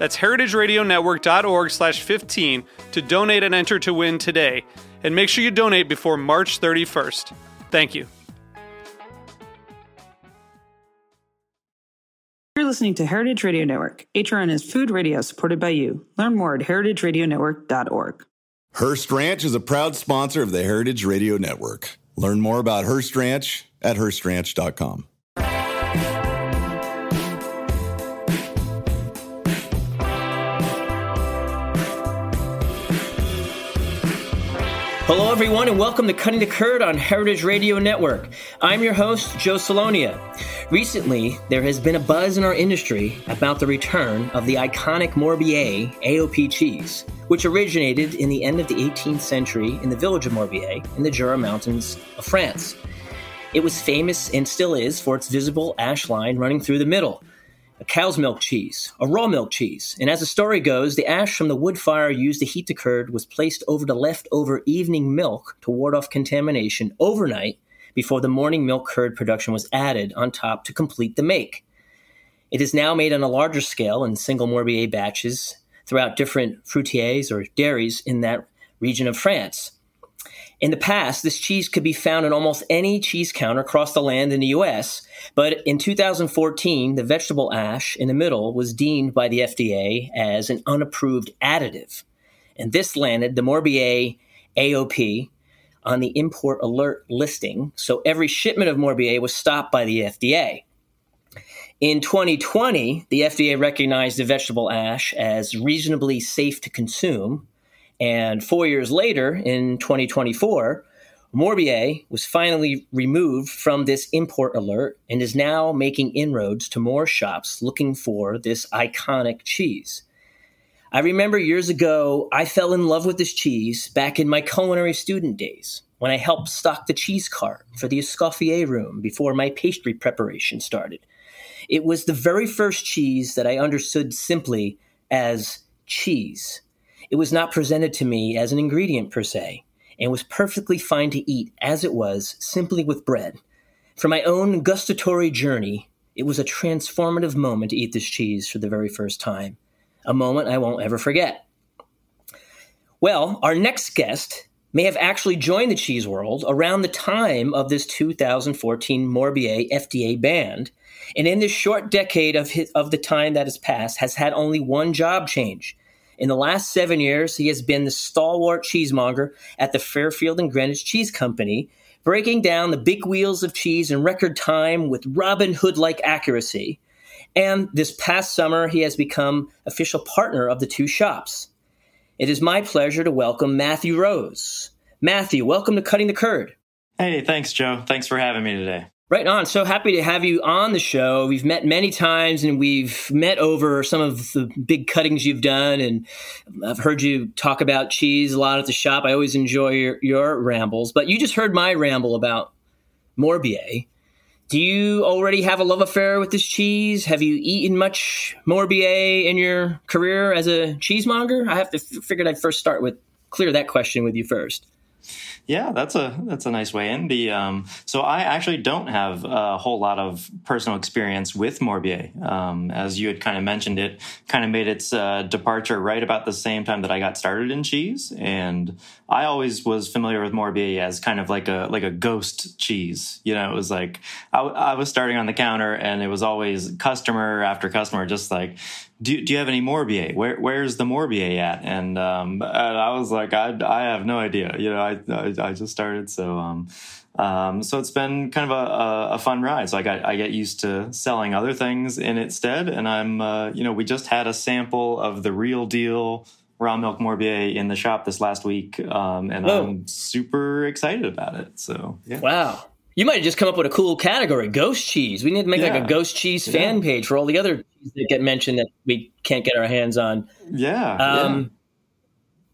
That's heritageradionetwork.org slash 15 to donate and enter to win today. And make sure you donate before March 31st. Thank you. You're listening to Heritage Radio Network. HRN is food radio supported by you. Learn more at heritageradionetwork.org. Hearst Ranch is a proud sponsor of the Heritage Radio Network. Learn more about Hearst Ranch at HearstRanch.com. Hello, everyone, and welcome to Cutting the Curd on Heritage Radio Network. I'm your host, Joe Salonia. Recently, there has been a buzz in our industry about the return of the iconic Morbier AOP cheese, which originated in the end of the 18th century in the village of Morbier in the Jura Mountains of France. It was famous and still is for its visible ash line running through the middle a cow's milk cheese, a raw milk cheese. And as the story goes, the ash from the wood fire used to heat the curd was placed over the leftover evening milk to ward off contamination overnight before the morning milk curd production was added on top to complete the make. It is now made on a larger scale in single Morbier batches throughout different fruitières or dairies in that region of France. In the past, this cheese could be found in almost any cheese counter across the land in the US, but in 2014, the vegetable ash in the middle was deemed by the FDA as an unapproved additive. And this landed the Morbier AOP on the import alert listing, so every shipment of Morbier was stopped by the FDA. In 2020, the FDA recognized the vegetable ash as reasonably safe to consume, and four years later, in 2024, Morbier was finally removed from this import alert and is now making inroads to more shops looking for this iconic cheese. I remember years ago, I fell in love with this cheese back in my culinary student days when I helped stock the cheese cart for the Escoffier room before my pastry preparation started. It was the very first cheese that I understood simply as cheese. It was not presented to me as an ingredient per se, and was perfectly fine to eat as it was, simply with bread. For my own gustatory journey, it was a transformative moment to eat this cheese for the very first time, a moment I won't ever forget. Well, our next guest may have actually joined the cheese world around the time of this 2014 Morbier FDA ban, and in this short decade of, his, of the time that has passed, has had only one job change in the last seven years, he has been the stalwart cheesemonger at the Fairfield and Greenwich Cheese Company, breaking down the big wheels of cheese in record time with Robin Hood like accuracy. And this past summer, he has become official partner of the two shops. It is my pleasure to welcome Matthew Rose. Matthew, welcome to Cutting the Curd. Hey, thanks, Joe. Thanks for having me today. Right on. So happy to have you on the show. We've met many times and we've met over some of the big cuttings you've done. And I've heard you talk about cheese a lot at the shop. I always enjoy your, your rambles. But you just heard my ramble about Morbier. Do you already have a love affair with this cheese? Have you eaten much Morbier in your career as a cheesemonger? I have to f- figured I'd first start with clear that question with you first. Yeah, that's a that's a nice way in. The um, so I actually don't have a whole lot of personal experience with Morbier. Um, as you had kind of mentioned, it kind of made its uh, departure right about the same time that I got started in cheese, and I always was familiar with Morbier as kind of like a like a ghost cheese. You know, it was like I, I was starting on the counter, and it was always customer after customer, just like do, do you have any Morbier? Where where's the Morbier at? And um, and I was like, I, I have no idea. You know, I I, I just started, so um, um, so it's been kind of a, a, fun ride. So I got I get used to selling other things in its stead, and I'm uh, you know we just had a sample of the real deal raw milk Morbier in the shop this last week, um, and oh. I'm super excited about it. So yeah. wow. You might have just come up with a cool category, ghost cheese. We need to make yeah. like a ghost cheese fan page for all the other cheese that get mentioned that we can't get our hands on. Yeah. Um, yeah.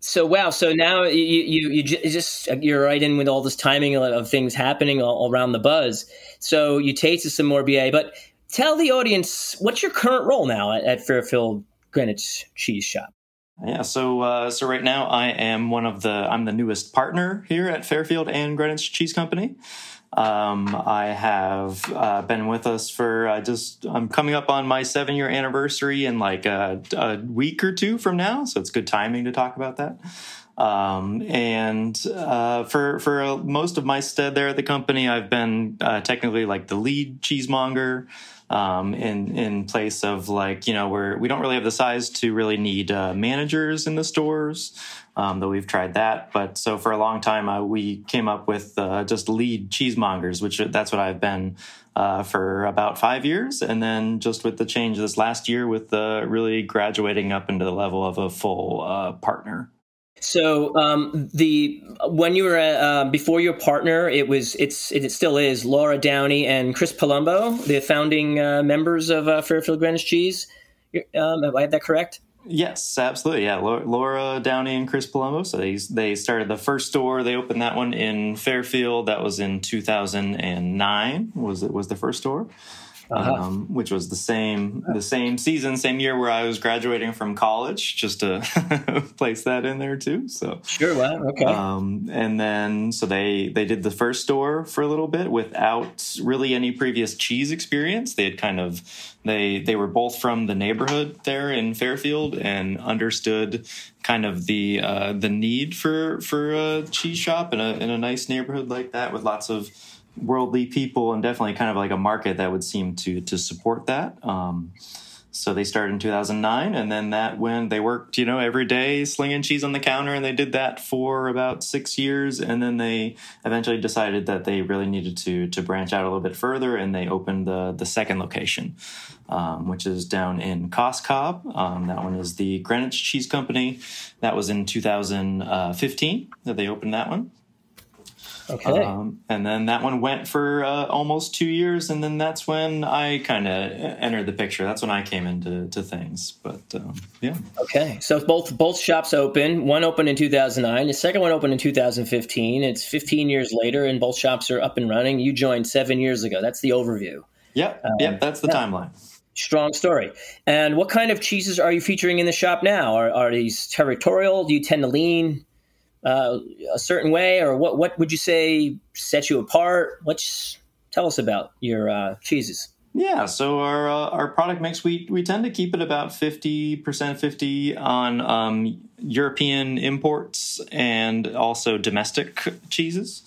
So wow. So now you you you just you're right in with all this timing of things happening all around the buzz. So you tasted some Morbier, but tell the audience what's your current role now at, at Fairfield Greenwich Cheese Shop. Yeah, so uh, so right now I am one of the I'm the newest partner here at Fairfield and Greenwich Cheese Company. Um, I have uh, been with us for uh, just, I'm coming up on my seven year anniversary in like a, a, week or two from now. So it's good timing to talk about that. Um, and uh, for for most of my stead there at the company, I've been uh, technically like the lead cheesemonger um, in in place of like you know where we don't really have the size to really need uh, managers in the stores um, though we've tried that. But so for a long time, uh, we came up with uh, just lead cheesemongers, which that's what I've been uh, for about five years. And then just with the change this last year, with the really graduating up into the level of a full uh, partner. So um, the when you were uh, before your partner, it was it's it still is Laura Downey and Chris Palumbo, the founding uh, members of Fairfield Greenwich Cheese. Um, have I had that correct? Yes, absolutely. Yeah, Laura Downey and Chris Palumbo. So they they started the first store. They opened that one in Fairfield. That was in 2009. Was it was the first store? Uh-huh. um, which was the same the same season, same year where I was graduating from college. Just to place that in there too. So sure, wow, okay. Um, and then so they they did the first store for a little bit without really any previous cheese experience. They had kind of they they were both from the neighborhood there in Fairfield and understood kind of the uh, the need for for a cheese shop in a in a nice neighborhood like that with lots of worldly people and definitely kind of like a market that would seem to to support that. Um, so they started in 2009, and then that when they worked, you know, every day slinging cheese on the counter, and they did that for about six years, and then they eventually decided that they really needed to to branch out a little bit further, and they opened the the second location, um, which is down in Cos Cob. Um, that one is the Greenwich Cheese Company. That was in 2015 that they opened that one. Okay. Um, and then that one went for uh, almost two years, and then that's when I kind of entered the picture. That's when I came into to things. But um, yeah. Okay, so both both shops open. One opened in 2009. The second one opened in 2015. It's 15 years later, and both shops are up and running. You joined seven years ago. That's the overview. Yep. Um, yep. That's the yeah. timeline. Strong story. And what kind of cheeses are you featuring in the shop now? Are, are these territorial? Do you tend to lean uh, a certain way, or what? What would you say sets you apart? What's tell us about your uh, cheeses? Yeah, so our uh, our product mix we we tend to keep it about fifty percent fifty on um, European imports and also domestic cheeses.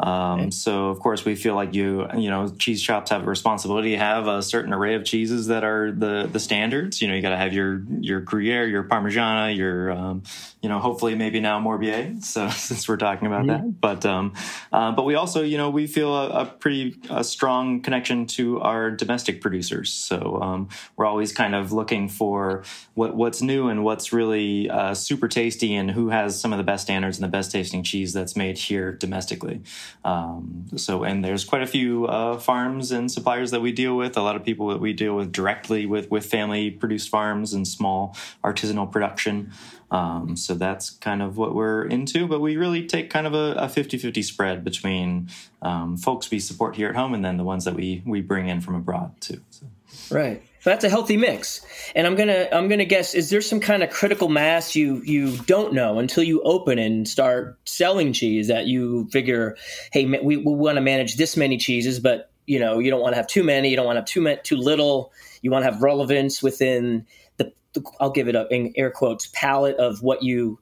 Um, okay. So of course we feel like you you know cheese shops have a responsibility to have a certain array of cheeses that are the the standards. You know you got to have your your Gruyere, your Parmigiana, your um, you know hopefully maybe now Morbier. So since we're talking about mm-hmm. that, but um, uh, but we also you know we feel a, a, pretty a strong connection to our domestic producers. So um, we're always kind of looking for what what's new and what's really uh, super tasty and who has some of the best standards and the best tasting cheese that's made here domestically. Um, so, and there's quite a few uh, farms and suppliers that we deal with. A lot of people that we deal with directly with with family produced farms and small artisanal production. Um, so that's kind of what we're into. But we really take kind of a, 50 50 spread between um, folks we support here at home and then the ones that we, we bring in from abroad, too. So. Right. That's a healthy mix. And I'm gonna I'm gonna guess is there some kind of critical mass you you don't know until you open and start selling cheese that you figure, hey, we, we want to manage this many cheeses, but you know you don't want to have too many, you don't want to have too too little. You want to have relevance within the, the I'll give it a, in air quotes palette of what you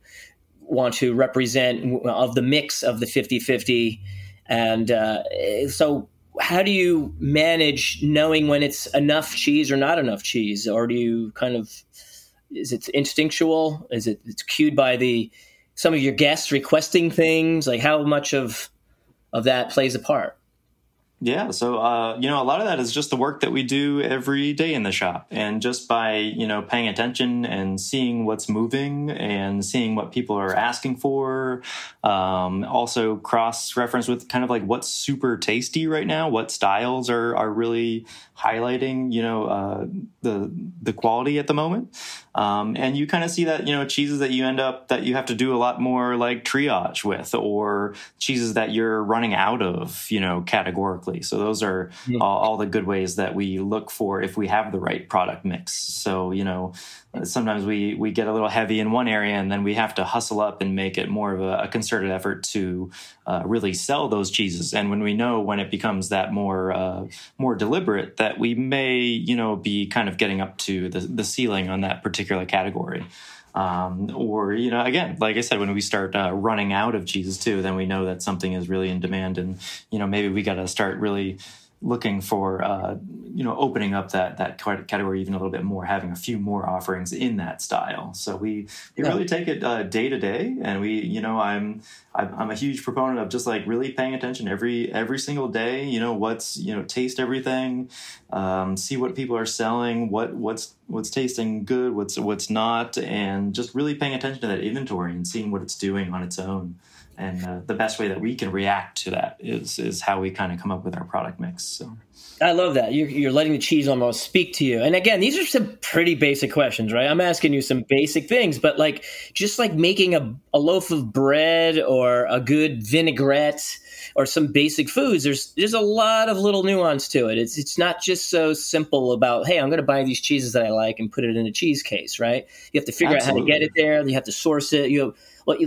want to represent of the mix of the 50-50 and uh, so how do you manage knowing when it's enough cheese or not enough cheese, or do you kind of is it instinctual? Is it it's cued by the some of your guests requesting things? Like how much of of that plays a part? Yeah, so uh, you know, a lot of that is just the work that we do every day in the shop, and just by you know paying attention and seeing what's moving and seeing what people are asking for. Um, also, cross reference with kind of like what's super tasty right now, what styles are are really highlighting you know uh, the the quality at the moment. Um, and you kind of see that, you know, cheeses that you end up that you have to do a lot more like triage with, or cheeses that you're running out of, you know, categorically. So those are yeah. all, all, the good ways that we look for if we have the right product mix. So, you know, sometimes we we get a little heavy in one area and then we have to hustle up and make it more of a, a concerted effort to uh, really sell those cheeses. And when we know when it becomes that more uh, more deliberate that we may you know be kind of getting up to the, the ceiling on that particular category. Um, or you know again like i said when we start uh, running out of cheeses too then we know that something is really in demand and you know maybe we got to start really looking for uh, you know opening up that that category even a little bit more having a few more offerings in that style so we we yeah. really take it uh, day to day and we you know I'm I'm a huge proponent of just like really paying attention every every single day you know what's you know taste everything um, see what people are selling what what's what's tasting good what's what's not and just really paying attention to that inventory and seeing what it's doing on its own and uh, the best way that we can react to that is is how we kind of come up with our product mix. So. I love that. You're, you're letting the cheese almost speak to you. And again, these are some pretty basic questions, right? I'm asking you some basic things, but like just like making a, a loaf of bread or a good vinaigrette or some basic foods, there's there's a lot of little nuance to it. It's it's not just so simple about, hey, I'm going to buy these cheeses that I like and put it in a cheese case, right? You have to figure Absolutely. out how to get it there. You have to source it. You have,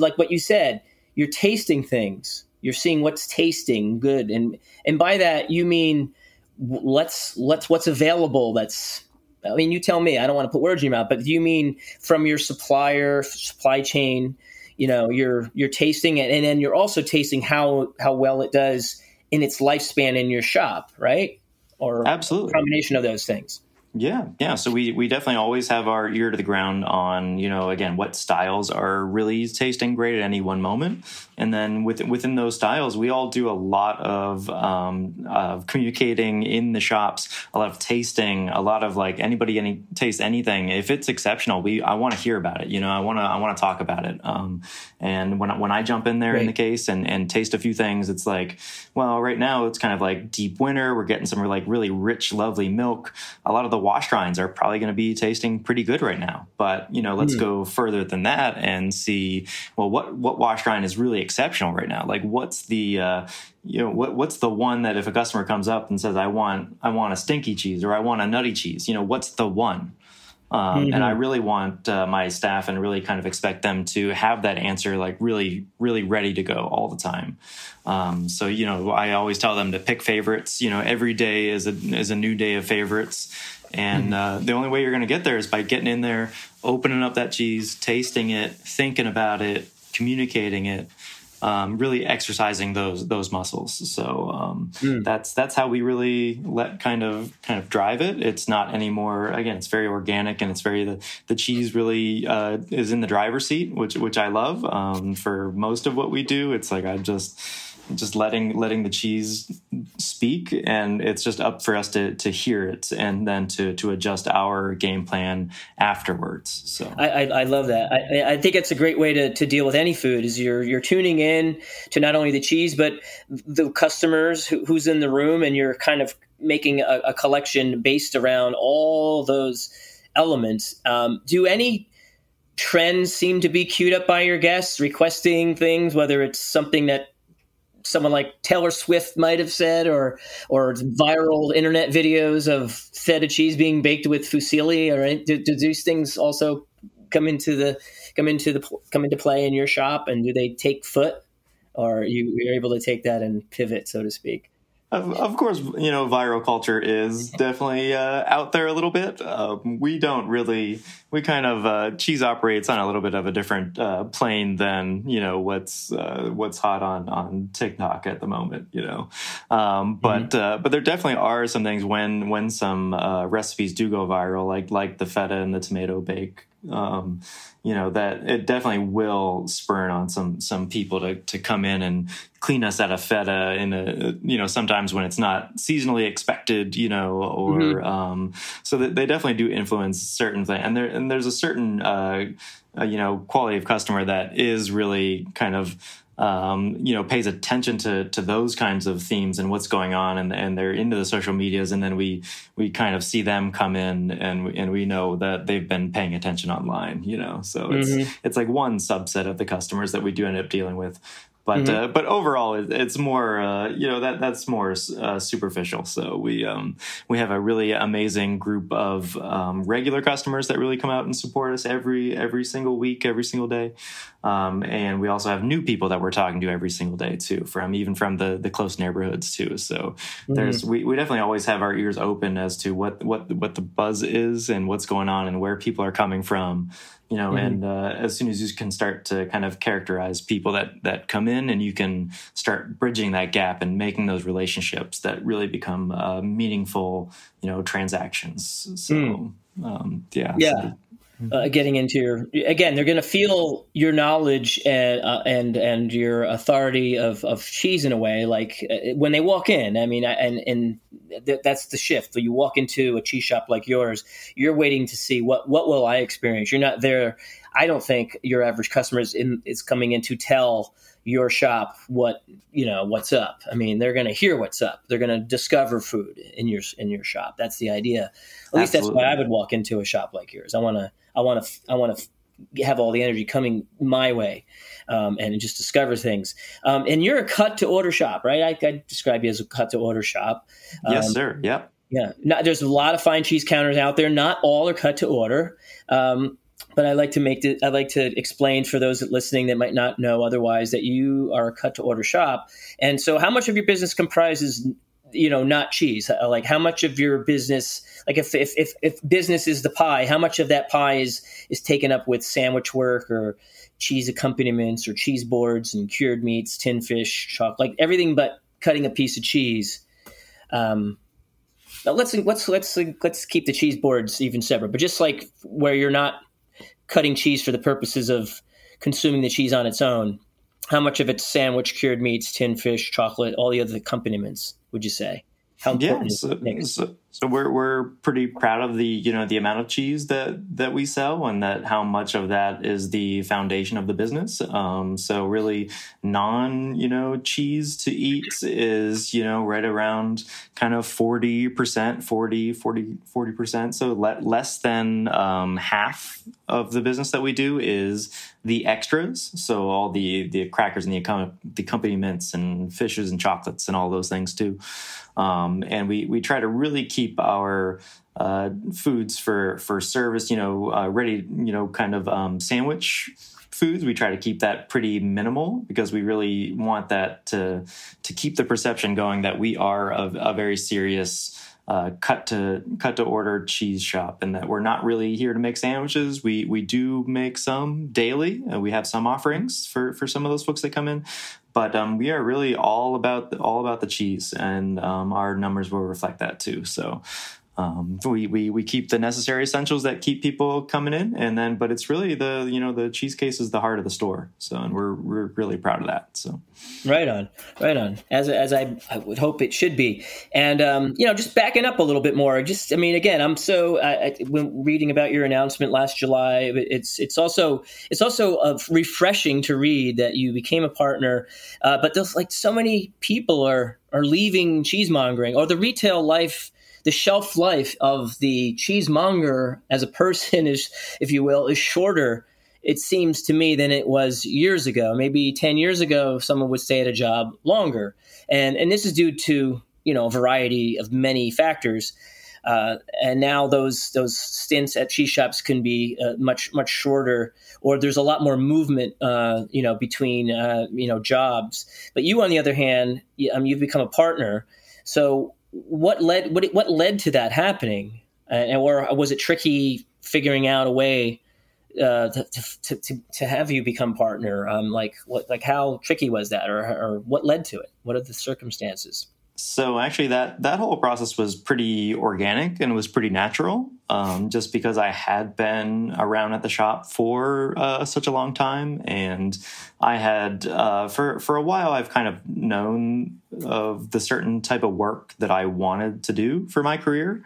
like what you said, you're tasting things. You're seeing what's tasting good. And and by that you mean let's let's what's available that's i mean you tell me i don't want to put words in your mouth but do you mean from your supplier supply chain you know you're you're tasting it and then you're also tasting how how well it does in its lifespan in your shop right? Or absolutely. combination of those things yeah, yeah. So we we definitely always have our ear to the ground on you know again what styles are really tasting great at any one moment, and then within within those styles, we all do a lot of um, of communicating in the shops, a lot of tasting, a lot of like anybody any taste anything. If it's exceptional, we I want to hear about it. You know, I want to I want to talk about it. Um, and when when I jump in there right. in the case and and taste a few things, it's like well, right now it's kind of like deep winter. We're getting some like really rich, lovely milk. A lot of the wash rinds are probably going to be tasting pretty good right now. But you know, let's mm. go further than that and see well what what wash rind is really exceptional right now. Like what's the uh, you know what what's the one that if a customer comes up and says I want I want a stinky cheese or I want a nutty cheese, you know what's the one? Um, mm-hmm. And I mm-hmm. really want uh, my staff and really kind of expect them to have that answer like really, really ready to go all the time. Um, so you know, I always tell them to pick favorites. You know, every day is a is a new day of favorites, and mm-hmm. uh, the only way you're going to get there is by getting in there, opening up that cheese, tasting it, thinking about it, communicating it, um, really exercising those those muscles. So um, mm. that's that's how we really let kind of kind of drive it. It's not anymore. Again, it's very organic and it's very the the cheese really uh, is in the driver's seat, which which I love. Um, for most of what we do, it's like I just just letting letting the cheese speak and it's just up for us to to hear it and then to to adjust our game plan afterwards so. I i, I love that. I, I think it's a great way to, to deal with any food is you're you're tuning in to not only the cheese but the customers who, who's in the room and you're kind of making a, a collection based around all those elements. Um, do any trends seem to be queued up by your guests requesting things whether it's something that someone like Taylor Swift might have said, or or viral internet videos of feta cheese being baked with fusilli, or do, do these things also come into the come into the come into play in your shop, and do they take foot, or you you're able to take that and pivot, so to speak? Of, of, course, you know, viral culture is definitely uh, out there a little bit. Um, we don't really, we kind of uh, cheese operates on a little bit of a different uh, plane than you know what's uh, what's hot on on TikTok at the moment. You know, um, but mm-hmm. Uh, but there definitely are some things when when some uh, recipes do go viral, like like the feta and the tomato bake. Um, you know that it definitely will spurn on some some people to to come in and clean us out of feta in a you know sometimes when it's not seasonally expected you know or mm-hmm. um, so that they definitely do influence certain things and there and there's a certain uh, uh, you know quality of customer that is really kind of um, you know, pays attention to to those kinds of themes and what's going on, and and they're into the social medias, and then we we kind of see them come in, and and we know that they've been paying attention online, you know. So it's mm-hmm. it's like one subset of the customers that we do end up dealing with. But mm-hmm. uh, but overall, it, it's more uh, you know that that's more uh, superficial. So we um, we have a really amazing group of um, regular customers that really come out and support us every every single week, every single day, um, and we also have new people that we're talking to every single day too, from even from the the close neighborhoods too. So mm-hmm. there's we, we definitely always have our ears open as to what what what the buzz is and what's going on and where people are coming from you know mm-hmm. and uh, as soon as you can start to kind of characterize people that that come in and you can start bridging that gap and making those relationships that really become uh, meaningful you know transactions so mm. um, yeah yeah so, uh, getting into your again they're going to feel your knowledge and uh, and and your authority of, of cheese in a way like uh, when they walk in. I mean and and th- that's the shift. So you walk into a cheese shop like yours you're waiting to see what what will i experience. You're not there i don't think your average customer is, in, is coming in to tell your shop what you know what's up. I mean they're going to hear what's up. They're going to discover food in your in your shop. That's the idea. At least that's why i would walk into a shop like yours. I want to i want to i want to have all the energy coming my way um, and just discover things um, and you're a cut to order shop right I, I, describe you as a cut to order shop um, yes sir yep yeah, not, there's a lot of fine cheese counters out there. Not all are cut to order. Um, but I like to make it. I like to explain for those listening that might not know otherwise that you are a cut to order shop. And so, how much of your business comprises, you know, not cheese? Like, how much of your business, like, if if if, if business is the pie, how much of that pie is is taken up with sandwich work or cheese accompaniments or cheese boards and cured meats, tin fish, chocolate, like everything but cutting a piece of cheese. Um, let's let's let's let's keep the cheese boards even separate, but just like where you're not cutting cheese for the purposes of consuming the cheese on its own, how much of it's sandwich, cured meats, tin fish, chocolate, all the other accompaniments would you say? How important yeah, so, so, so, we're we're pretty proud of the you know the amount of cheese that that we sell and that how much of that is the foundation of the business. Um, so really, non you know cheese to eat is you know right around kind of forty percent, 40 40 percent. So le- less than um, half of the business that we do is the extras. So all the the crackers and the, the accompaniments and fishes and chocolates and all those things too. Um, and we we try to really keep our uh, foods for for service, you know, uh, ready, you know, kind of um, sandwich foods. We try to keep that pretty minimal because we really want that to to keep the perception going that we are a, a very serious. Uh, cut to cut to order cheese shop, and that we're not really here to make sandwiches. We we do make some daily. Uh, we have some offerings for for some of those folks that come in, but um, we are really all about the, all about the cheese, and um, our numbers will reflect that too. So um, we, we we keep the necessary essentials that keep people coming in, and then but it's really the you know the cheese case is the heart of the store. So and we're we're really proud of that. So right on, right on. As as I, I would hope it should be, and um, you know just backing up a little bit more. Just I mean again, I'm so I, when reading about your announcement last July, it's it's also it's also uh, refreshing to read that you became a partner, uh, but there's like so many people are are leaving cheesemongering or the retail life the shelf life of the cheesemonger as a person is, if you will, is shorter. It seems to me than it was years ago. Maybe ten years ago, someone would stay at a job longer, and and this is due to you know a variety of many factors. Uh, and now those those stints at cheese shops can be uh, much much shorter, or there's a lot more movement, uh, you know, between uh, you know jobs. But you, on the other hand, you, um, you've become a partner, So what led what what led to that happening, uh, or was it tricky figuring out a way uh, to, to, to, to have you become partner? Um, like what like how tricky was that, or, or what led to it? What are the circumstances? So actually, that that whole process was pretty organic and was pretty natural. Um, just because I had been around at the shop for uh, such a long time, and I had uh, for for a while, I've kind of known of the certain type of work that I wanted to do for my career.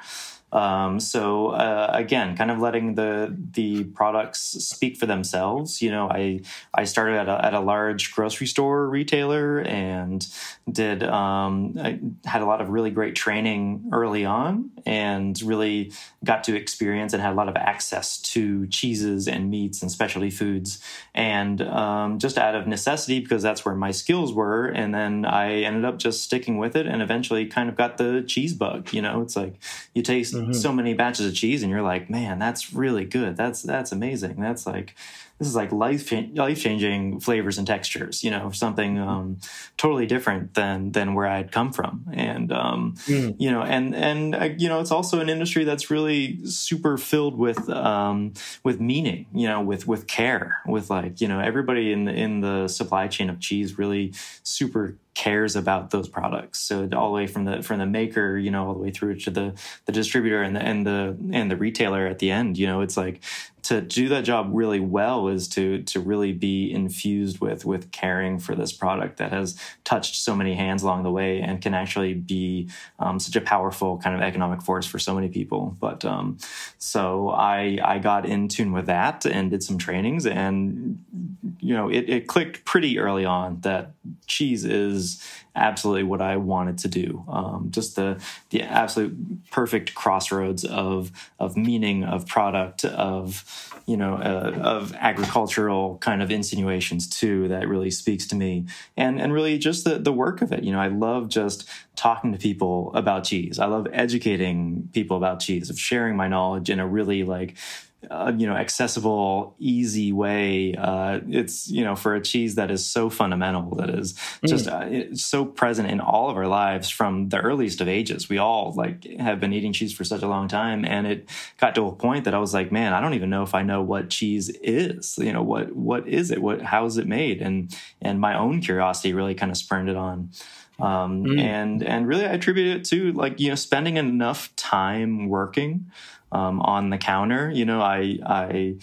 Um, so uh, again, kind of letting the the products speak for themselves. You know, I I started at a, at a large grocery store retailer and did um, I had a lot of really great training early on and really got to experience and had a lot of access to cheeses and meats and specialty foods and um, just out of necessity because that's where my skills were and then I ended up just sticking with it and eventually kind of got the cheese bug. You know, it's like you taste. Mm-hmm mm-hmm. so many batches of cheese and you're like man that's really good that's that's amazing that's like this is like life life changing flavors and textures you know something mm-hmm. um, totally different than than where i'd come from and um, mm. you know and and uh, you know it's also an industry that's really super filled with um, with meaning you know with with care with like you know everybody in the in the supply chain of cheese really super cares about those products. So all the way from the from the maker, you know, all the way through to the the distributor and the and the and the retailer at the end. You know, it's like to do that job really well is to to really be infused with with caring for this product that has touched so many hands along the way and can actually be um, such a powerful kind of economic force for so many people. But um, so I I got in tune with that and did some trainings and you know it, it clicked pretty early on that cheese is absolutely what I wanted to do. Um, just the the absolute perfect crossroads of of meaning, of product, of you know, uh, of agricultural kind of insinuations too. That really speaks to me, and and really just the the work of it. You know, I love just talking to people about cheese. I love educating people about cheese, of sharing my knowledge in a really like uh, you know accessible easy way uh, it's you know for a cheese that is so fundamental that is just mm. uh, so present in all of our lives from the earliest of ages we all like have been eating cheese for such a long time and it got to a point that i was like man i don't even know if i know what cheese is you know what what is it what how is it made and and my own curiosity really kind of spurned it on um, mm. and and really I attribute it to like you know spending enough time working um, on the counter. You know, I I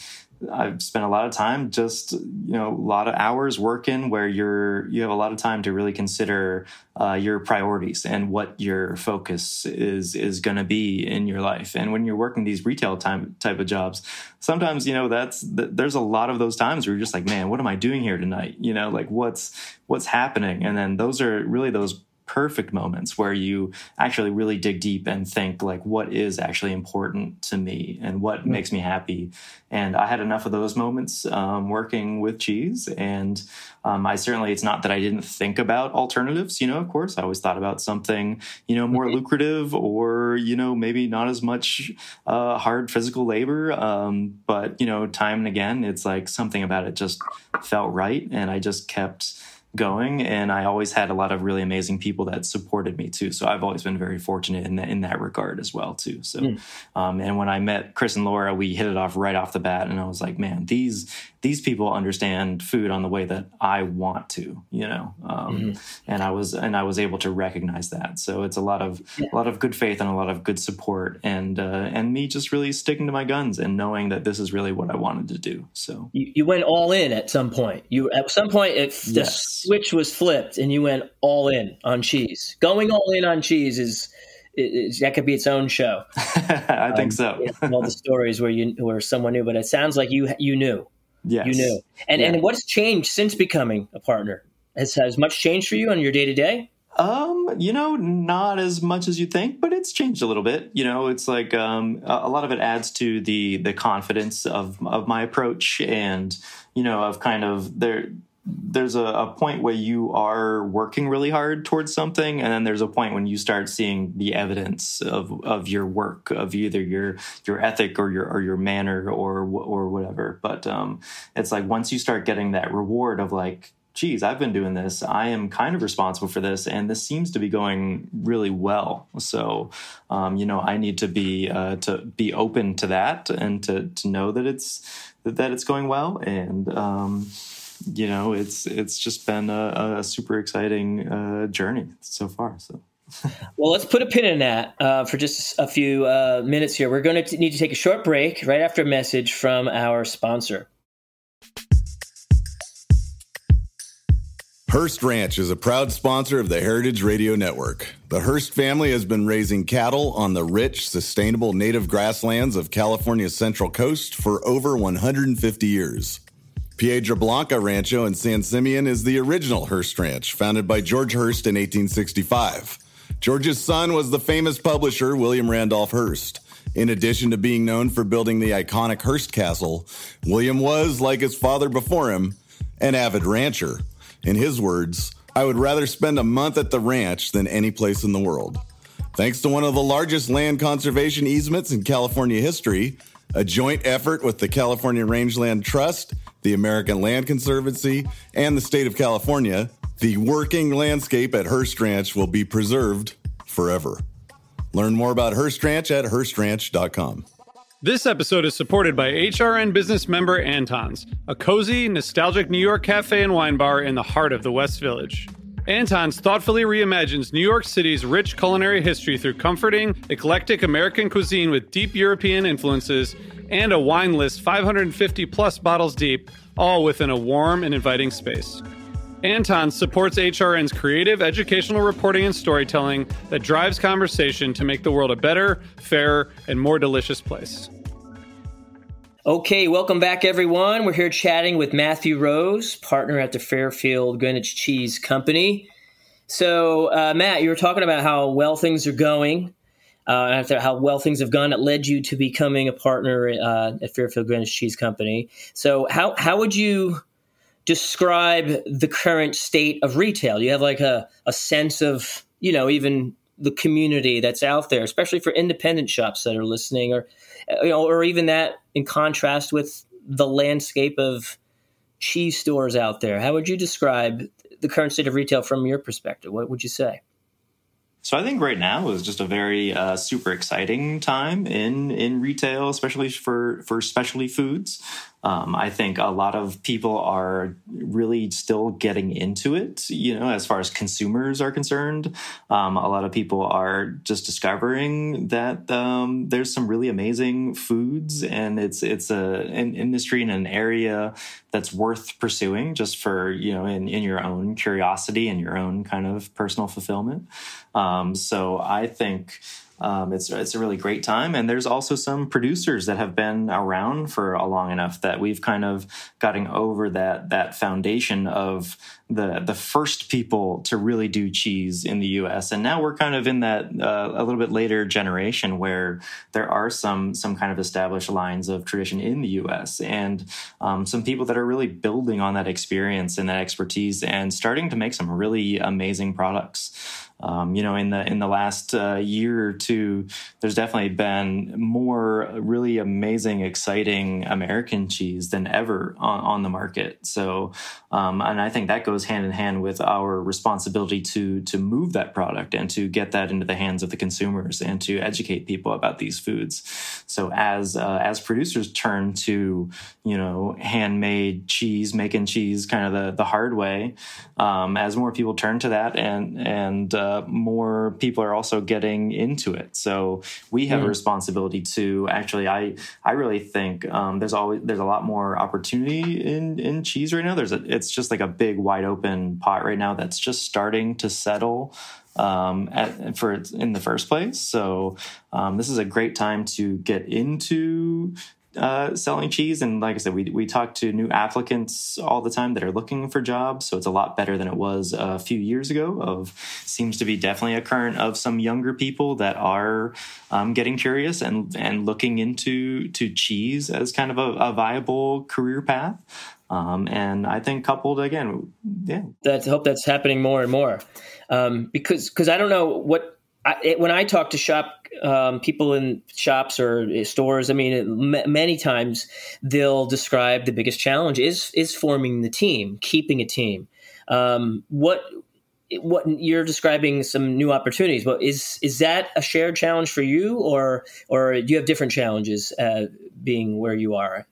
I've spent a lot of time just you know a lot of hours working where you're you have a lot of time to really consider uh, your priorities and what your focus is is going to be in your life. And when you're working these retail time type of jobs, sometimes you know that's there's a lot of those times where you're just like, man, what am I doing here tonight? You know, like what's what's happening? And then those are really those perfect moments where you actually really dig deep and think like what is actually important to me and what mm-hmm. makes me happy. And i had enough of those moments um, working with cheese. And um, i certainly it's not that i didn't think about alternatives you know of course. I always thought about something you know more mm-hmm. lucrative or you know maybe not as much uh, hard physical labor. Um, but you know time and again it's like something about it just felt right. And i just kept going and i always had a lot of really amazing people that supported me too so i've always been very fortunate in that, in that regard as well too so mm. um, and when i met chris and laura we hit it off right off the bat and i was like man these these people understand food on the way that I want to, you know, um, mm-hmm. and I was and I was able to recognize that. So it's a lot of yeah. a lot of good faith and a lot of good support, and uh, and me just really sticking to my guns and knowing that this is really what I wanted to do. So you, you went all in at some point. You at some point it, the yes. switch was flipped, and you went all in on cheese. Going all in on cheese is. It, it, that could be its own show. I think um, so. all the stories where you where someone knew, but it sounds like you you knew. Yes. You knew. And yeah. and what's changed since becoming a partner? Has has much changed for you on your day to day? Um, you know, not as much as you think, but it's changed a little bit. You know, it's like um, a, a lot of it adds to the the confidence of of my approach, and you know, of kind of there there's a, a, point where you are working really hard towards something and then there's a point when you start seeing the evidence of, of your work of either your your ethic or your or your manner or or whatever but um, it's like once you start getting that reward of like geez, I've been doing this. I am kind of responsible for this, and this seems to be going really well. So, um, you know, I need to be uh, to be open to that and to to know that it's that it's going well. And um, you know, it's it's just been a, a super exciting uh, journey so far. So. well, let's put a pin in that uh, for just a few uh, minutes here. We're going to need to take a short break right after a message from our sponsor. Hearst Ranch is a proud sponsor of the Heritage Radio Network. The Hearst family has been raising cattle on the rich, sustainable native grasslands of California's Central Coast for over 150 years. Piedra Blanca Rancho in San Simeon is the original Hearst Ranch, founded by George Hearst in 1865. George's son was the famous publisher William Randolph Hearst. In addition to being known for building the iconic Hearst Castle, William was, like his father before him, an avid rancher. In his words, I would rather spend a month at the ranch than any place in the world. Thanks to one of the largest land conservation easements in California history, a joint effort with the California Rangeland Trust, the American Land Conservancy, and the state of California, the working landscape at Hearst Ranch will be preserved forever. Learn more about Hearst Ranch at HearstRanch.com. This episode is supported by HRN business member Anton's, a cozy, nostalgic New York cafe and wine bar in the heart of the West Village. Anton's thoughtfully reimagines New York City's rich culinary history through comforting, eclectic American cuisine with deep European influences and a wine list 550 plus bottles deep, all within a warm and inviting space. Anton supports HRN's creative educational reporting and storytelling that drives conversation to make the world a better, fairer, and more delicious place. Okay, welcome back, everyone. We're here chatting with Matthew Rose, partner at the Fairfield Greenwich Cheese Company. So, uh, Matt, you were talking about how well things are going, uh, how well things have gone. It led you to becoming a partner uh, at Fairfield Greenwich Cheese Company. So, how how would you describe the current state of retail? You have like a, a sense of, you know, even the community that's out there, especially for independent shops that are listening, or you know, or even that in contrast with the landscape of cheese stores out there. How would you describe the current state of retail from your perspective? What would you say? So I think right now is just a very uh, super exciting time in in retail, especially for for specialty foods. Um, I think a lot of people are really still getting into it, you know, as far as consumers are concerned. Um, a lot of people are just discovering that um, there's some really amazing foods, and it's it's a an industry and an area that's worth pursuing just for you know in, in your own curiosity and your own kind of personal fulfillment. Um, so I think um, it's it's a really great time, and there's also some producers that have been around for a long enough that we've kind of gotten over that that foundation of the the first people to really do cheese in the U.S. And now we're kind of in that uh, a little bit later generation where there are some some kind of established lines of tradition in the U.S. and um, some people that are really building on that experience and that expertise and starting to make some really amazing products. Um, you know, in the in the last uh, year or two, there's definitely been more really amazing, exciting American cheese than ever on, on the market. So, um, and I think that goes hand in hand with our responsibility to to move that product and to get that into the hands of the consumers and to educate people about these foods. So, as uh, as producers turn to you know handmade cheese, making cheese kind of the the hard way, um, as more people turn to that and and uh, more people are also getting into it. So we have mm. a responsibility to actually. I I really think um, there's always there's a lot more opportunity in in cheese right now. There's a it's just like a big wide open pot right now that's just starting to settle um, at, for in the first place. So um, this is a great time to get into uh, selling cheese. And like I said, we, we talk to new applicants all the time that are looking for jobs. So it's a lot better than it was a few years ago. Of seems to be definitely a current of some younger people that are um, getting curious and and looking into to cheese as kind of a, a viable career path. Um, and I think coupled again, yeah. That's I hope that's happening more and more um, because because I don't know what I, it, when I talk to shop um, people in shops or stores, I mean, m- many times they'll describe the biggest challenge is is forming the team, keeping a team. Um, what what you're describing some new opportunities, but is is that a shared challenge for you, or or do you have different challenges uh, being where you are?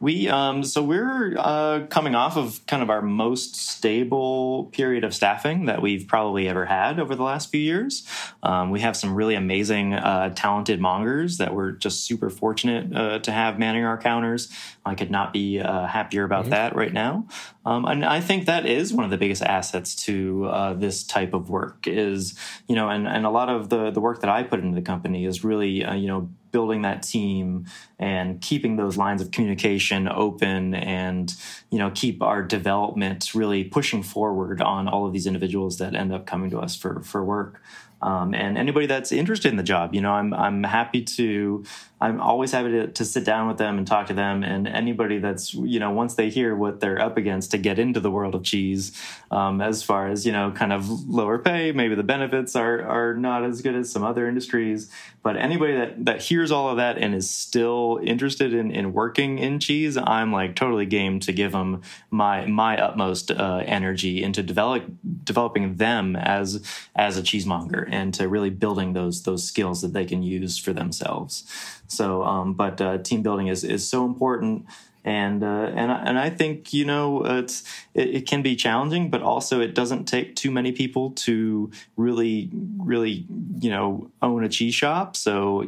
We um, so we're uh, coming off of kind of our most stable period of staffing that we've probably ever had over the last few years. Um, we have some really amazing, uh, talented mongers that we're just super fortunate uh, to have manning our counters. I could not be uh, happier about mm-hmm. that right now. Um, and I think that is one of the biggest assets to uh, this type of work is you know, and, and a lot of the the work that I put into the company is really uh, you know building that team and keeping those lines of communication open and you know keep our development really pushing forward on all of these individuals that end up coming to us for for work. Um, and anybody that's interested in the job you know i'm i'm happy to I'm always happy to, to sit down with them and talk to them. And anybody that's, you know, once they hear what they're up against to get into the world of cheese, um, as far as, you know, kind of lower pay, maybe the benefits are, are not as good as some other industries. But anybody that, that hears all of that and is still interested in, in working in cheese, I'm like totally game to give them my, my utmost uh, energy into develop, developing them as, as a cheesemonger and to really building those, those skills that they can use for themselves. So, um, but uh, team building is is so important, and uh, and and I think you know it's it, it, can be challenging, but also it doesn't take too many people to really really you know own a cheese shop. So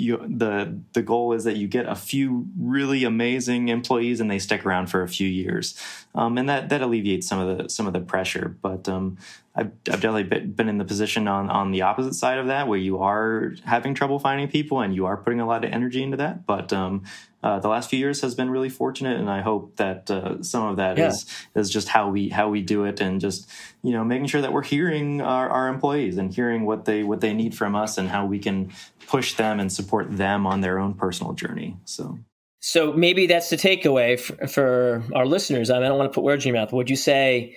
you the the goal is that you get a few really amazing employees and they stick around for a few years, um, and that that alleviates some of the some of the pressure. But um, I've, I've definitely been in the position on on the opposite side of that where you are having trouble finding people and you are putting a lot of energy into that. But um, uh, the last few years has been really fortunate, and I hope that uh, some of that yeah. is is just how we how we do it, and just you know making sure that we're hearing our, our employees and hearing what they what they need from us, and how we can push them and support them on their own personal journey. So. So maybe that's the takeaway for, for our listeners. I, mean, I don't want to put words in your mouth. Would you say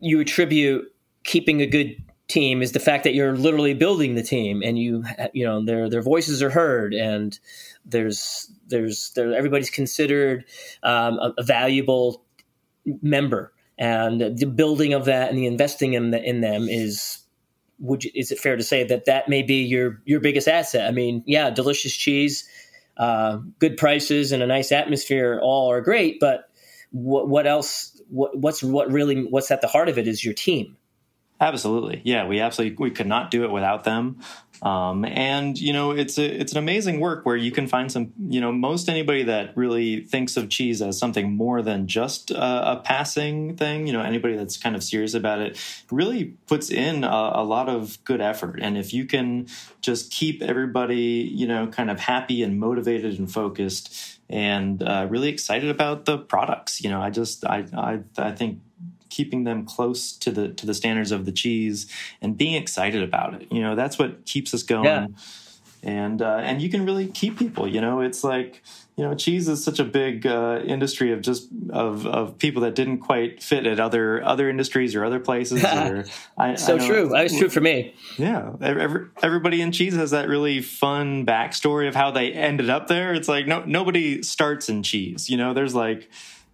you attribute keeping a good team is the fact that you're literally building the team and you you know their their voices are heard and there's there's there, everybody's considered um, a, a, valuable member, and the building of that and the investing in, the, in them is. Would you, is it fair to say that that may be your your biggest asset? I mean, yeah, delicious cheese, uh, good prices, and a nice atmosphere all are great, but what, what else? What, what's what really what's at the heart of it is your team. Absolutely, yeah. We absolutely we could not do it without them. Um, and you know, it's a it's an amazing work where you can find some. You know, most anybody that really thinks of cheese as something more than just a, a passing thing. You know, anybody that's kind of serious about it really puts in a, a, lot of good effort. And if you can just keep everybody, you know, kind of happy and motivated and focused and uh, really excited about the products, you know, I just I I, I think keeping them close to the to the standards of the cheese and being excited about it. You know, that's what keeps us going. Yeah. And uh, and you can really keep people. You know, it's like you know, cheese is such a big uh, industry of just of, of people that didn't quite fit at other other industries or other places. or, I, so I true. That was true for me. Yeah, every, everybody in cheese has that really fun backstory of how they ended up there. It's like no nobody starts in cheese. You know, there's like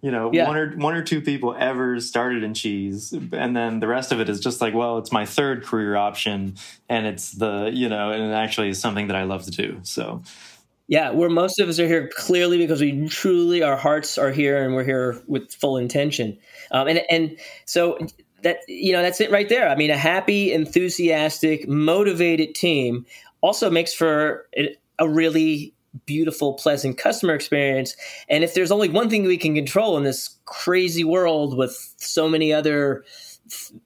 you know yeah. one or one or two people ever started in cheese and then the rest of it is just like well it's my third career option and it's the you know and it actually is something that i love to do so. Yeah where most of us are here clearly because we truly our hearts are here and we're here with full intention. Um, and and so that you know that's it right there. I mean a happy enthusiastic motivated team also makes for a really beautiful, pleasant customer experience. And if there's only one thing we can control in this crazy world with so many other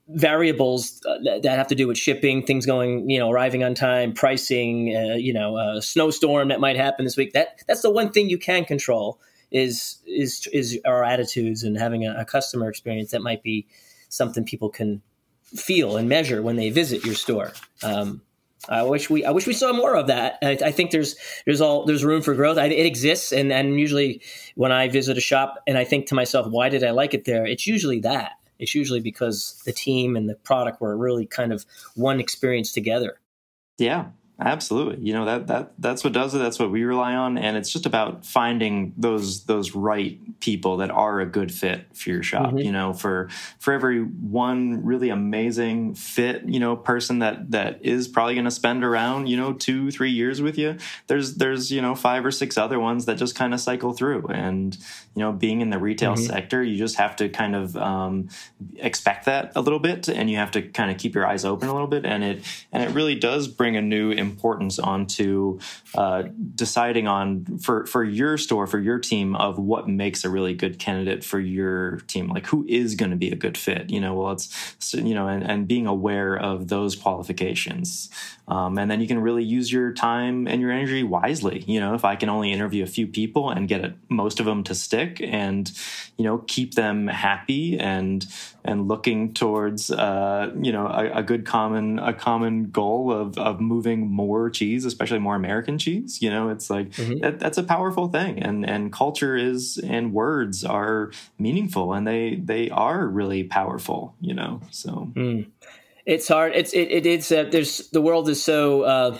variables uh, that have to do with shipping, things going, you know, arriving on time, pricing, uh, you know, a snowstorm that might happen this week. That that's the one thing you can control is is is our attitudes and having a, a customer experience that might be something people can feel and measure when they visit your store. Um, I wish we I wish we saw more of that. I, I think there's there's all there's room for growth. I, it exists, and and usually when I visit a shop and I think to myself, why did I like it there? It's usually that. It's usually because the team and the product were really kind of one experience together. Yeah, Absolutely. You know, that that that's what does it. That's what we rely on. And it's just about finding those those right people that are a good fit for your shop. Mm-hmm. You know, for for every one really amazing fit, you know, person that that is probably gonna spend around, you know, two, three years with you, there's there's, you know, five or six other ones that just kind of cycle through. And, you know, being in the retail mm-hmm. sector, you just have to kind of um, expect that a little bit and you have to kind of keep your eyes open a little bit. And it and it really does bring a new importance onto uh, deciding on for for your store for your team of what makes a really good candidate for your team. Like who is going to be a good fit? You know well it's you know and, and being aware of those qualifications. Um, and then you can really use your time and your energy wisely. You know, if I can only interview a few people and get it, most of them to stick, and you know, keep them happy and and looking towards uh, you know a, a, good common a common goal of of moving more cheese, especially more American cheese. You know, it's like mm-hmm. that, that's a powerful thing, and and culture is and words are meaningful, and they they are really powerful. You know, so. Mm it's hard. It's it, it is. Uh, there's the world is so. Uh,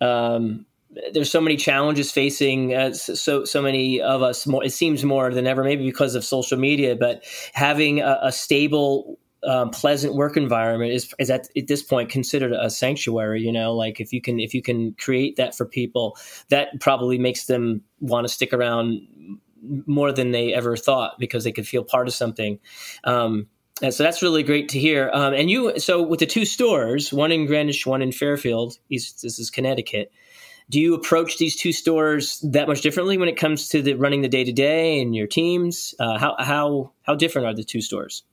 um, there's so many challenges facing uh, so so many of us. More, it seems more than ever, maybe because of social media. But having a, a stable, um, pleasant work environment is is at, at this point considered a sanctuary. You know, like if you can if you can create that for people, that probably makes them want to stick around more than they ever thought because they could feel part of something. Um, and so that's really great to hear. Um, and you, so with the two stores, one in Greenwich, one in Fairfield, East, this is Connecticut. Do you approach these two stores that much differently when it comes to the running the day to day and your teams? Uh, how how how different are the two stores?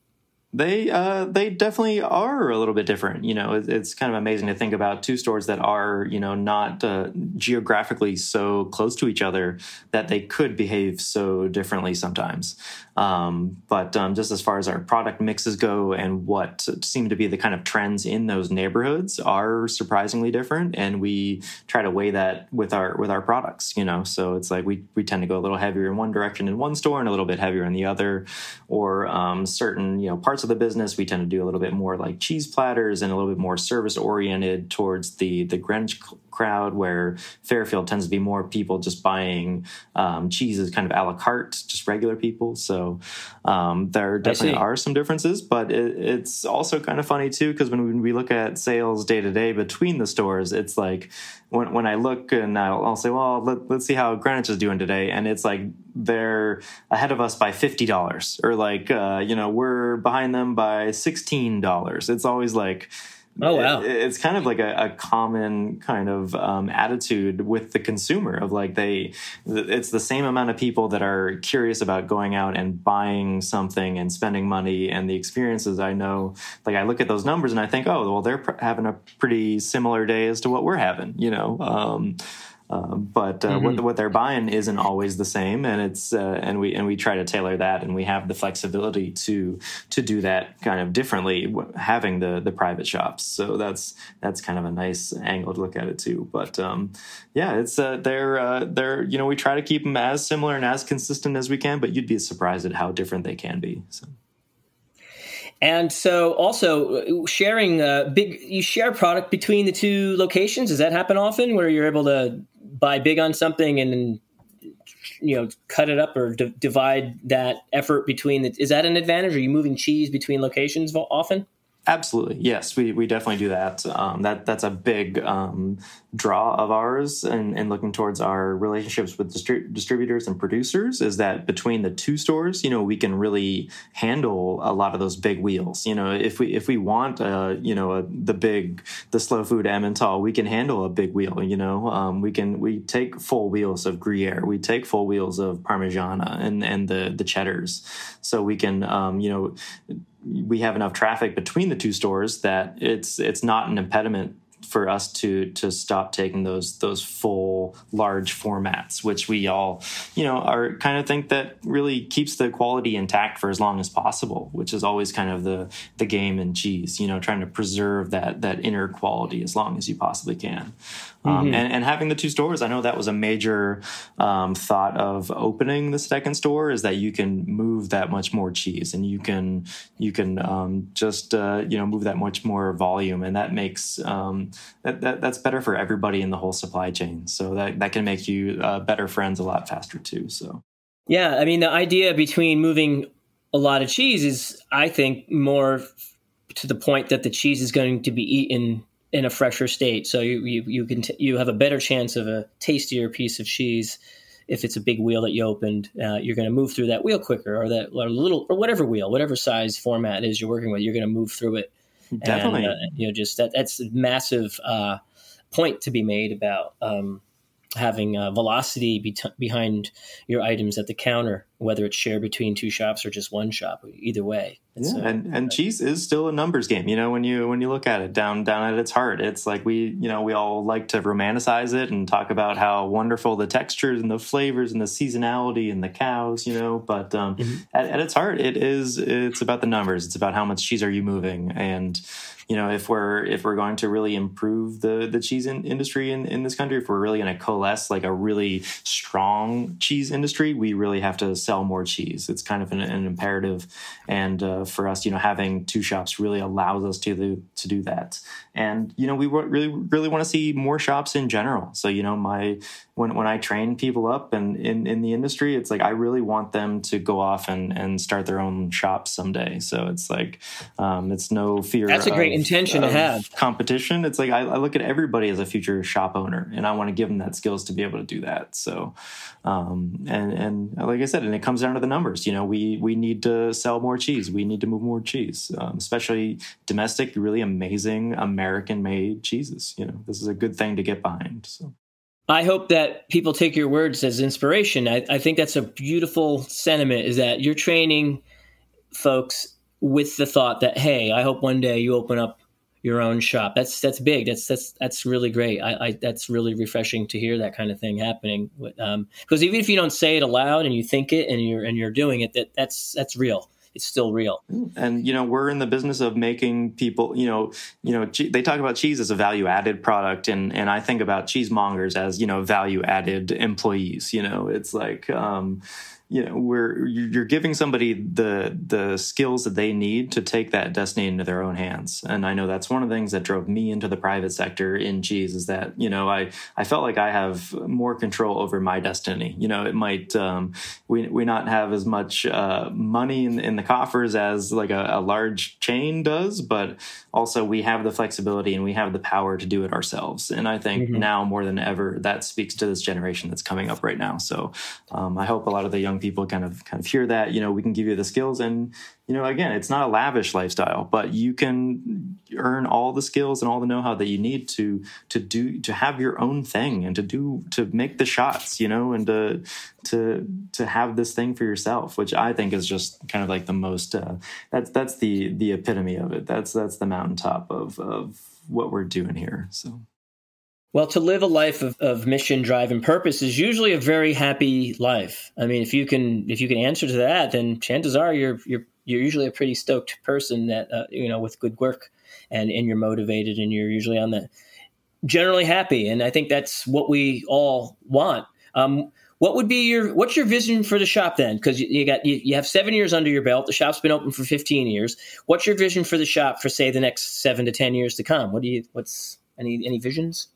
They uh, they definitely are a little bit different. You know, it's kind of amazing to think about two stores that are you know not uh, geographically so close to each other that they could behave so differently sometimes. Um, but um, just as far as our product mixes go and what seem to be the kind of trends in those neighborhoods are surprisingly different, and we try to weigh that with our with our products. You know, so it's like we we tend to go a little heavier in one direction in one store and a little bit heavier in the other, or um, certain you know parts of the business. We tend to do a little bit more like cheese platters and a little bit more service oriented towards the the Greenwich crowd, where Fairfield tends to be more people just buying um, cheeses kind of a la carte, just regular people. So um, there definitely are some differences, but it, it's also kind of funny too because when we look at sales day to day between the stores, it's like when, when I look and I'll, I'll say, well, let, us see how Greenwich is doing today, and it's like they're ahead of us by fifty dollars, or like uh, you know we're behind them by sixteen dollars. It's always like Oh wow! It, it's kind of like a, a common kind of um, attitude with the consumer of like they, it's the same amount of people that are curious about going out and buying something and spending money and the experiences. I know, like I look at those numbers and I think, oh well, they're pr- having a pretty similar day as to what we're having, you know. Um, uh, but uh, mm-hmm. what, what, they're buying isn't always the same, and it's uh, and we and we try to tailor that, and we have the flexibility to to do that kind of differently, having the the private shops. So that's that's kind of a nice angle to look at it too. But um, yeah, it's uh, they're uh, they're you know we try to keep them as similar and as consistent as we can, but you'd be surprised at how different they can be. So. And so, also sharing uh, big, you share product between the two locations. Does that happen often, where you're able to buy big on something and then you know cut it up or d- divide that effort between the, is that an advantage are you moving cheese between locations often Absolutely, yes, we, we definitely do that. Um, that that's a big um, draw of ours, and, and looking towards our relationships with distri- distributors and producers is that between the two stores, you know, we can really handle a lot of those big wheels. You know, if we if we want, uh, you know, a, the big the slow food Emmental, we can handle a big wheel. You know, um, we can we take full wheels of Gruyere, we take full wheels of Parmigiano and and the the cheddars, so we can um, you know we have enough traffic between the two stores that it's it's not an impediment for us to to stop taking those those full large formats, which we all you know are kind of think that really keeps the quality intact for as long as possible, which is always kind of the the game and cheese. You know, trying to preserve that that inner quality as long as you possibly can. Um, mm-hmm. and, and, having the two stores, I know that was a major um, thought of opening the second store is that you can move that much more cheese and you can you can um, just uh, you know move that much more volume, and that makes um, that, that, that's better for everybody in the whole supply chain. So that that can make you uh, better friends a lot faster too. So yeah, I mean the idea between moving a lot of cheese is, I think, more to the point that the cheese is going to be eaten in a fresher state. So you you, you can t- you have a better chance of a tastier piece of cheese if it's a big wheel that you opened, uh, you're going to move through that wheel quicker, or that or little or whatever wheel, whatever size format is you're working with, you're going to move through it. Definitely, and, uh, you know, just that that's a massive uh, point to be made about um, having uh, velocity be- behind your items at the counter, whether it's shared between two shops or just one shop. Either way, yeah, and and cheese is still a numbers game. You know, when you when you look at it down down at its heart, it's like we you know we all like to romanticize it and talk about how wonderful the textures and the flavors and the seasonality and the cows. You know, but um, mm-hmm. at, at its heart, it is it's about the numbers. It's about how much cheese are you moving and you know if we're if we're going to really improve the the cheese in, industry in, in this country if we're really going to coalesce like a really strong cheese industry we really have to sell more cheese. It's kind of an, an imperative. And uh, for us you know having two shops really allows us to to do that and you know we really really want to see more shops in general so you know my when when I train people up and in, in the industry, it's like I really want them to go off and, and start their own shop someday. So it's like um, it's no fear. That's a great of, intention of to have. Competition. It's like I, I, look at everybody as a future shop owner, and I want to give them that skills to be able to do that. So, um, and and like I said, and it comes down to the numbers. You know, we we need to sell more cheese. We need to move more cheese, um, especially domestic, really amazing American made cheeses. You know, this is a good thing to get behind. So. I hope that people take your words as inspiration. I, I, think that's a beautiful sentiment is that you're training folks with the thought that, hey, I hope one day you open up your own shop. That's that's big. That's that's that's really great. I, I that's really refreshing to hear that kind of thing happening. Um, because even if you don't say it aloud and you think it and you're and you're doing it, that that's that's real it's still real. And you know, we're in the business of making people. You know, you know, they talk about cheese as a value added product, and and I think about cheesemongers as you know value added employees. You know, it's like. Um, you know where you're giving somebody the the skills that they need to take that destiny into their own hands. And i know that's one of the things that drove me into the private sector in cheese is that you know i i felt like i have more control over my destiny. You know it might um, we we not have as much uh, money in, in the coffers as like a, a large chain does but also we have the flexibility and we have the power to do it ourselves. And i think mm-hmm. now more than ever that speaks to this generation that's coming up right now. So um, i hope a lot of the young people kind of kind of hear that you know we can give you the skills and you know again it's not a lavish lifestyle but you can earn all the skills and all the know-how that you need to to do to have your own thing and to do to make the shots you know and to to to have this thing for yourself which i think is just kind of like the most uh, that's that's the the epitome of it. That's that's the mountaintop of of what we're doing here so well, to live a life of, of mission, drive, and purpose is usually a very happy life. I mean, if you can if you can answer to that, then chances are you're you're you're usually a pretty stoked person that uh, you know with good work, and and you're motivated, and you're usually on the generally happy. And I think that's what we all want. Um, what would be your what's your vision for the shop then? Because you, you, got you, you have seven years under your belt. The shop's been open for fifteen years. What's your vision for the shop for say the next seven to ten years to come? What do you what's any any visions?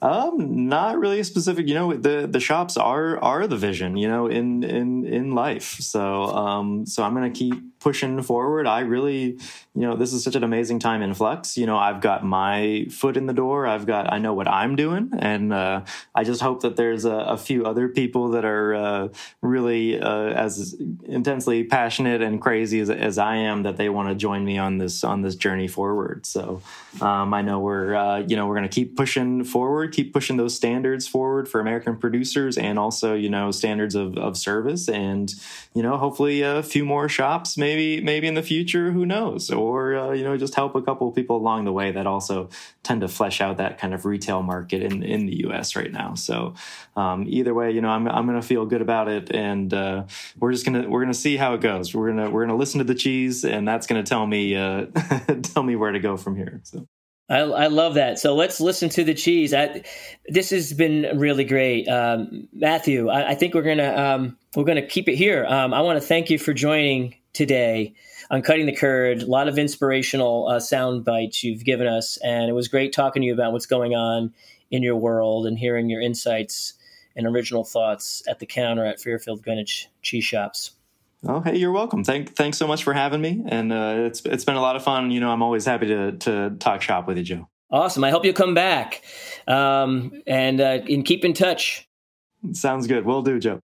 Um, not really specific. You know, the the shops are are the vision. You know, in in in life. So um, so I'm gonna keep pushing forward. I really, you know, this is such an amazing time in flux. You know, I've got my foot in the door. I've got, I know what I'm doing, and uh, I just hope that there's a, a few other people that are uh, really uh, as intensely passionate and crazy as, as I am that they want to join me on this on this journey forward. So um, I know we're, uh, you know, we're to keep pushing forward, keep pushing those standards forward for American producers, and also, you know, standards of of service, and you know, hopefully a few more shops. Maybe maybe in the future, who knows? Or uh, you know, just help a couple people along the way that also tend to flesh out that kind of retail market in in the U.S. right now. So um, either way, you know, I'm I'm going to feel good about it, and uh, we're just gonna we're gonna see how it goes. We're gonna we're gonna listen to the cheese, and that's gonna tell me uh, tell me where to go from here. So. I, I, love that. So let's listen to the cheese. I, this has been really great, um, Matthew. I, I, think we're gonna um, we're gonna keep it here. Um, I want to thank you for joining today on Cutting the Curd. A lot of inspirational uh, sound bites you've given us, and it was great talking to you about what's going on in your world and hearing your insights and original thoughts at the counter at Fairfield Greenwich Cheese Shops. Oh, hey, you're welcome. Thank, thanks so much for having me, and uh, it's it's been a lot of fun. You know, I'm always happy to to talk shop with you, Joe. Awesome. I hope you'll come back, um, and uh, and keep in touch. Sounds good. We'll do, Joe.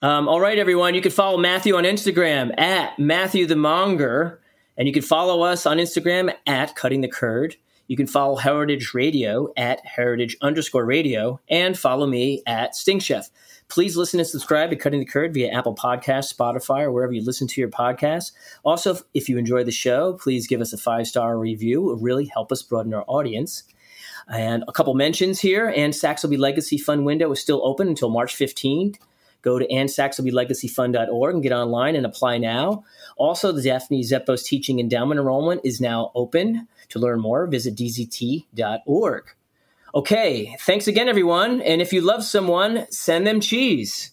Um, all right, everyone. You can follow Matthew on Instagram at Matthew the Monger, and you can follow us on Instagram at Cutting the Curd. You can follow Heritage Radio at Heritage underscore Radio, and follow me at Sting Chef. Please listen and subscribe to Cutting the Curd via Apple Podcasts, Spotify, or wherever you listen to your podcasts. Also, if you enjoy the show, please give us a five star review. It really help us broaden our audience. And a couple mentions here. Anne Saxelby Legacy Fund window is still open until March 15th. Go to annsaxelbylegacyfund.org and get online and apply now. Also, the Daphne Zepos Teaching Endowment Enrollment is now open. To learn more, visit dzt.org. Okay, thanks again, everyone. And if you love someone, send them cheese.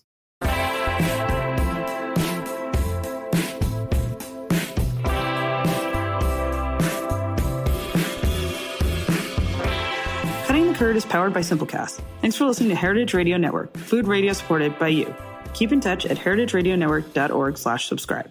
Cutting the Curd is powered by Simplecast. Thanks for listening to Heritage Radio Network, food radio supported by you. Keep in touch at heritageradionetwork.org slash subscribe.